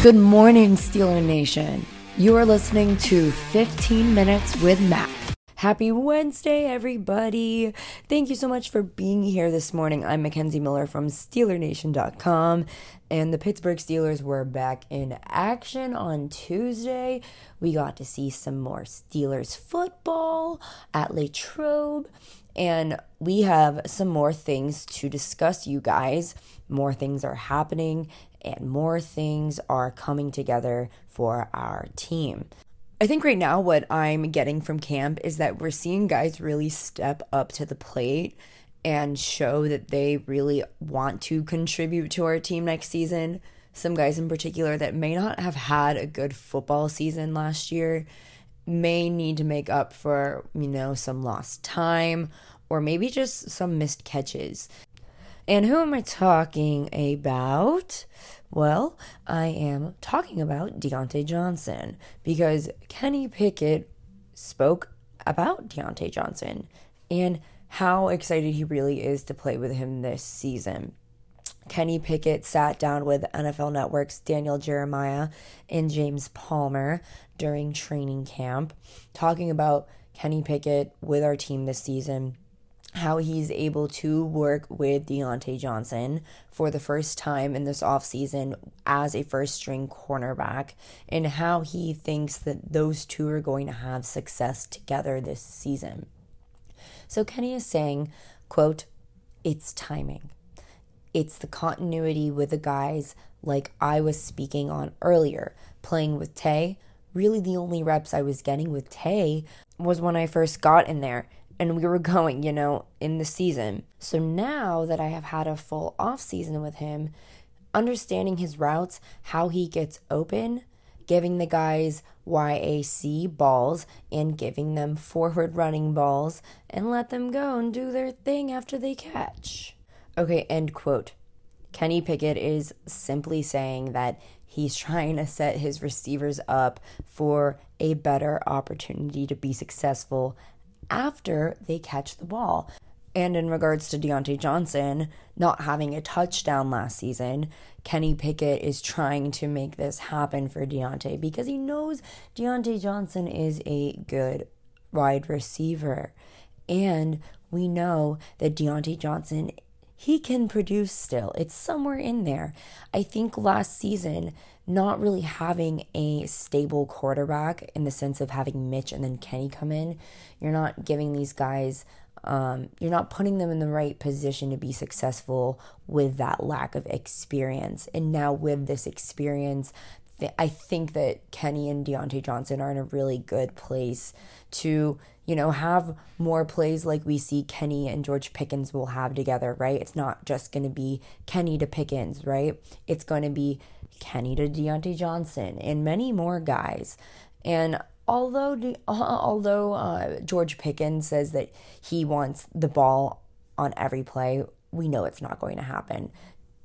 Good morning, Steeler Nation. You are listening to 15 Minutes with Mac. Happy Wednesday, everybody. Thank you so much for being here this morning. I'm Mackenzie Miller from SteelerNation.com, and the Pittsburgh Steelers were back in action on Tuesday. We got to see some more Steelers football at Latrobe, and we have some more things to discuss, you guys. More things are happening, and more things are coming together for our team. I think right now, what I'm getting from camp is that we're seeing guys really step up to the plate and show that they really want to contribute to our team next season. Some guys in particular that may not have had a good football season last year may need to make up for, you know, some lost time or maybe just some missed catches. And who am I talking about? Well, I am talking about Diontae Johnson because Kenny Pickett spoke about Diontae Johnson and how excited he really is to play with him this season. Kenny Pickett sat down with NFL Network's Daniel Jeremiah and James Palmer during training camp, talking about Kenny Pickett with our team this season how he's able to work with Diontae Johnson for the first time in this offseason as a first string cornerback, and how he thinks that those two are going to have success together this season. So Kenny is saying, quote, it's timing. It's the continuity with the guys like I was speaking on earlier, playing with Tay. Really, the only reps I was getting with Tay was when I first got in there and we were going, you know, in the season. So now that I have had a full off season with him, understanding his routes, how he gets open, giving the guys YAC balls and giving them forward running balls and let them go and do their thing after they catch. Okay, end quote. Kenny Pickett is simply saying that he's trying to set his receivers up for a better opportunity to be successful after they catch the ball. And in regards to Diontae Johnson not having a touchdown last season, Kenny Pickett is trying to make this happen for Diontae because he knows Diontae Johnson is a good wide receiver. And we know that Diontae Johnson he can produce still. It's somewhere in there. I think last season, not really having a stable quarterback in the sense of having Mitch and then Kenny come in, you're not giving these guys, um, you're not putting them in the right position to be successful with that lack of experience. And now, with this experience, I think that Kenny and Diontae Johnson are in a really good place to you know, have more plays like we see Kenny and George Pickens will have together, right? It's not just going to be Kenny to Pickens, right? It's going to be Kenny to Diontae Johnson and many more guys. And although although uh, George Pickens says that he wants the ball on every play, we know it's not going to happen.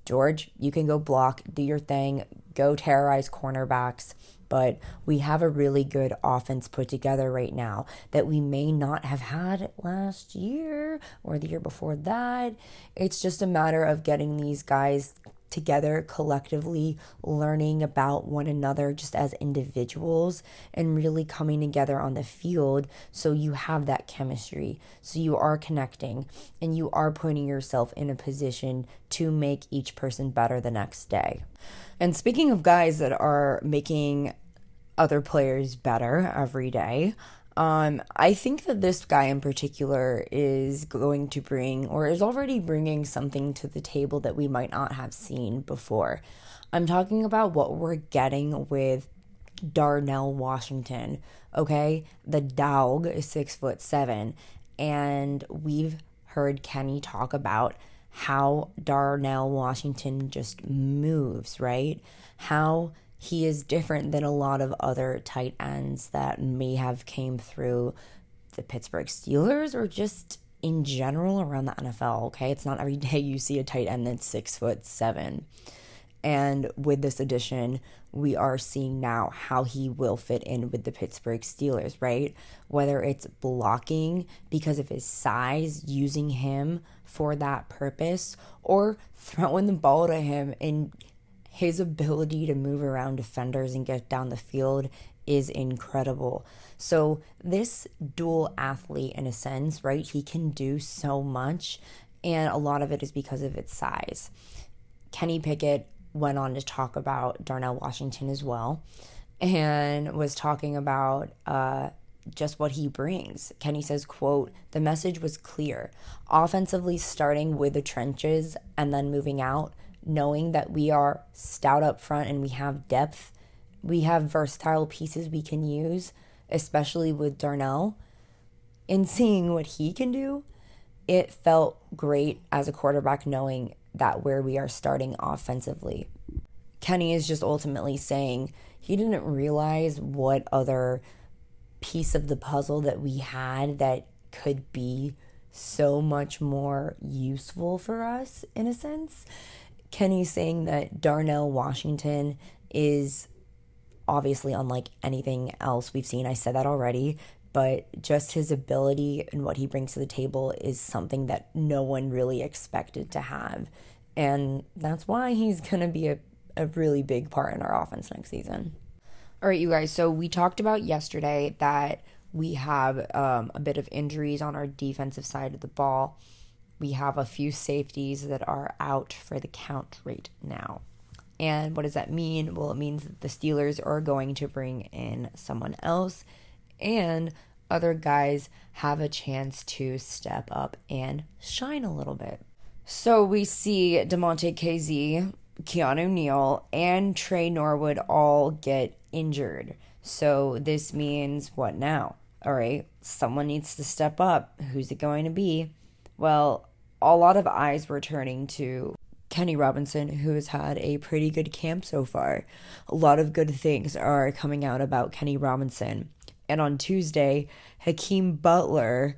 George, you can go block, do your thing, go terrorize cornerbacks, but we have a really good offense put together right now that we may not have had last year or the year before that. It's just a matter of getting these guys together collectively, learning about one another just as individuals, and really coming together on the field so you have that chemistry. So you are connecting and you are putting yourself in a position to make each person better the next day. And speaking of guys that are making other players better every day, um, I think that this guy in particular is going to bring, or is already bringing, something to the table that we might not have seen before. I'm talking about what we're getting with Darnell Washington. Okay, the dog is six foot seven, and we've heard Kenny talk about how Darnell Washington just moves, right? How he is different than a lot of other tight ends that may have came through the Pittsburgh Steelers or just in general around the NFL. Okay, it's not every day you see a tight end that's six foot seven. And with this addition, we are seeing now how he will fit in with the Pittsburgh Steelers, right? Whether it's blocking because of his size, using him for that purpose, or throwing the ball to him and his ability to move around defenders and get down the field is incredible. So, this dual athlete, in a sense, right? He can do so much, and a lot of it is because of its size. Kenny Pickett went on to talk about Darnell Washington as well and was talking about uh, just what he brings. Kenny says, quote, the message was clear. Offensively starting with the trenches and then moving out knowing that we are stout up front and we have depth. We have versatile pieces we can use, especially with Darnell. And seeing what he can do, it felt great as a quarterback knowing that where we are starting offensively. Kenny is just ultimately saying he didn't realize what other piece of the puzzle that we had that could be so much more useful for us in a sense. Kenny saying that Darnell Washington is obviously unlike anything else we've seen. I said that already, but just his ability and what he brings to the table is something that no one really expected to have. And that's why he's going to be a, a really big part in our offense next season. All right, you guys. So we talked about yesterday that we have um, a bit of injuries on our defensive side of the ball we have a few safeties that are out for the count right now. And what does that mean? Well, it means that the Steelers are going to bring in someone else, and other guys have a chance to step up and shine a little bit. So we see Damontae Kazee, Keanu Neal, and Tre Norwood all get injured. So this means what now? All right, someone needs to step up. Who's it going to be? Well, a lot of eyes were turning to Kenny Robinson, who has had a pretty good camp so far. A lot of good things are coming out about Kenny Robinson. And on Tuesday, Hakeem Butler,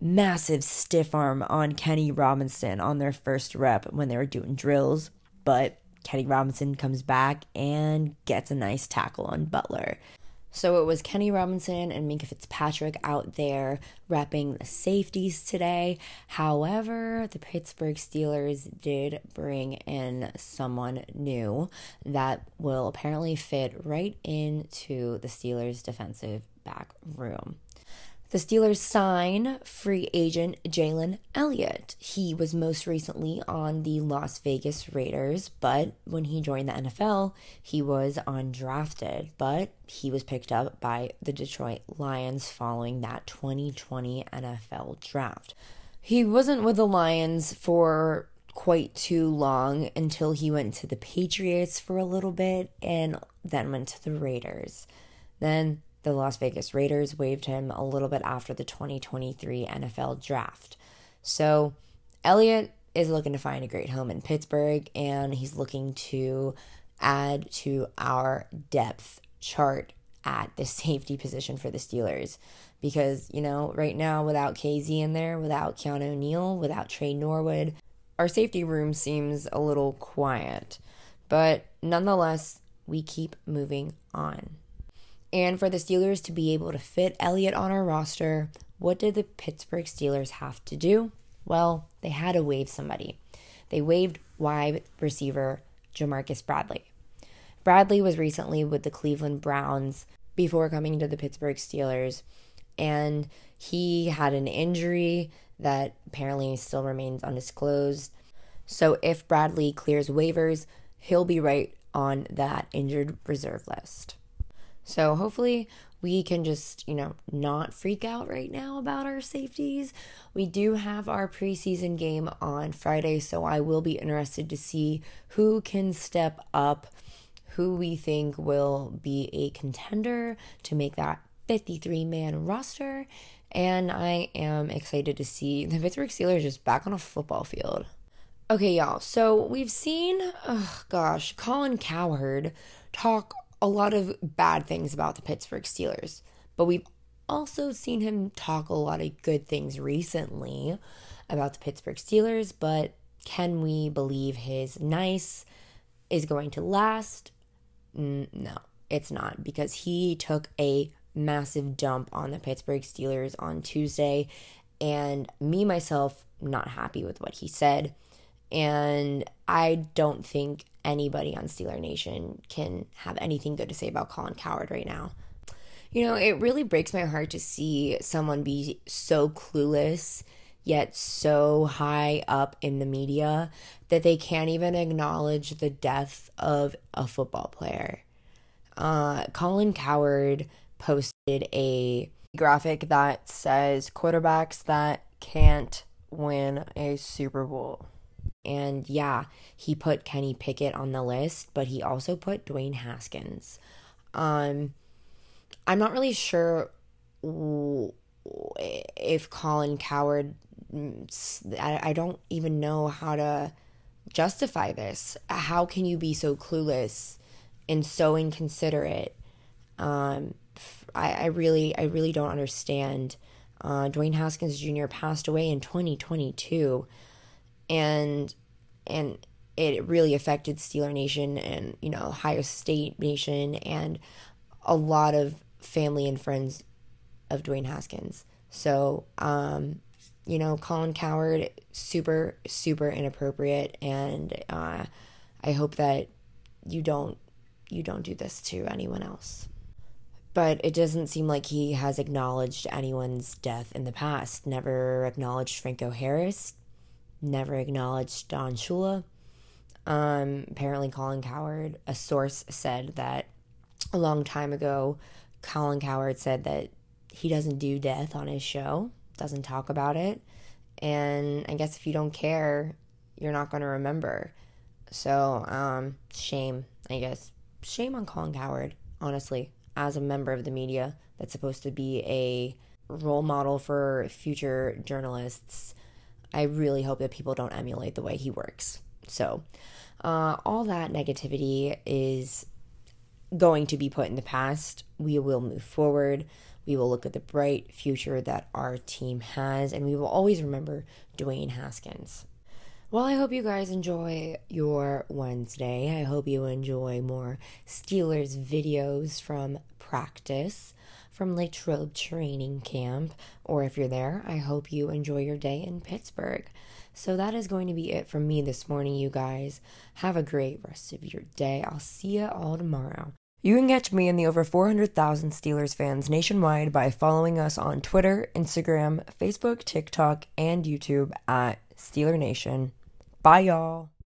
massive stiff arm on Kenny Robinson on their first rep when they were doing drills. But Kenny Robinson comes back and gets a nice tackle on Butler. So it was Kenny Robinson and Minkah Fitzpatrick out there repping the safeties today. However, the Pittsburgh Steelers did bring in someone new that will apparently fit right into the Steelers' defensive back room. The Steelers sign free agent Jalen Elliott. He was most recently on the Las Vegas Raiders, but when he joined the NFL, he was undrafted. But he was picked up by the Detroit Lions following that 2020 NFL draft. He wasn't with the Lions for quite too long until he went to the Patriots for a little bit and then went to the Raiders. Then the Las Vegas Raiders waived him a little bit after the 2023 NFL draft. So, Elliott is looking to find a great home in Pittsburgh and he's looking to add to our depth chart at the safety position for the Steelers. Because, you know, right now, without Kazee in there, without Keanu Neal, without Tre Norwood, our safety room seems a little quiet. But nonetheless, we keep moving on. And for the Steelers to be able to fit Elliott on our roster, what did the Pittsburgh Steelers have to do? Well, they had to waive somebody. They waived wide receiver Jamarcus Bradley. Bradley was recently with the Cleveland Browns before coming to the Pittsburgh Steelers, and he had an injury that apparently still remains undisclosed. So if Bradley clears waivers, he'll be right on that injured reserve list. So hopefully we can just, you know, not freak out right now about our safeties. We do have our preseason game on Friday, so I will be interested to see who can step up, who we think will be a contender to make that 53 man roster. And I am excited to see the Pittsburgh Steelers just back on a football field. Okay, y'all. So we've seen, oh gosh, Colin Cowherd talk a lot of bad things about the Pittsburgh Steelers, but we've also seen him talk a lot of good things recently about the Pittsburgh Steelers. But can we believe his nice is going to last? No, it's not because he took a massive dump on the Pittsburgh Steelers on Tuesday, and me myself not happy with what he said. And I don't think anybody on Steeler Nation can have anything good to say about Colin Cowherd right now. You know, it really breaks my heart to see someone be so clueless yet so high up in the media that they can't even acknowledge the death of a football player. Uh, Colin Cowherd posted a graphic that says quarterbacks that can't win a Super Bowl. And yeah, he put Kenny Pickett on the list, but he also put Dwayne Haskins. Um, I'm not really sure if Colin Cowherd, I, I don't even know how to justify this. How can you be so clueless and so inconsiderate? Um, I, I really, I really don't understand. Uh, Dwayne Haskins Jr. passed away in 2022, and and it really affected Steeler Nation and you know Ohio State Nation and a lot of family and friends of Dwayne Haskins. So, um, you know, Colin Cowherd, super, super inappropriate, and uh, I hope that you don't you don't do this to anyone else but it doesn't seem like he has acknowledged anyone's death in the past. Never acknowledged Franco Harris, never acknowledged Don Shula. Um, apparently, Colin Cowherd, a source said that a long time ago, Colin Cowherd said that he doesn't do death on his show, doesn't talk about it. And I guess if you don't care, you're not going to remember. So, um, shame, I guess. Shame on Colin Cowherd, honestly as a member of the media that's supposed to be a role model for future journalists, I really hope that people don't emulate the way he works. So, uh, all that negativity is going to be put in the past. We will move forward. We will look at the bright future that our team has, and we will always remember Dwayne Haskins. Well, I hope you guys enjoy your Wednesday. I hope you enjoy more Steelers videos from practice, from Latrobe training camp, or if you're there, I hope you enjoy your day in Pittsburgh. So that is going to be it from me this morning, you guys. Have a great rest of your day. I'll see you all tomorrow. You can catch me and the over 400,000 Steelers fans nationwide by following us on Twitter, Instagram, Facebook, TikTok, and YouTube at Steeler Nation. Bye, y'all.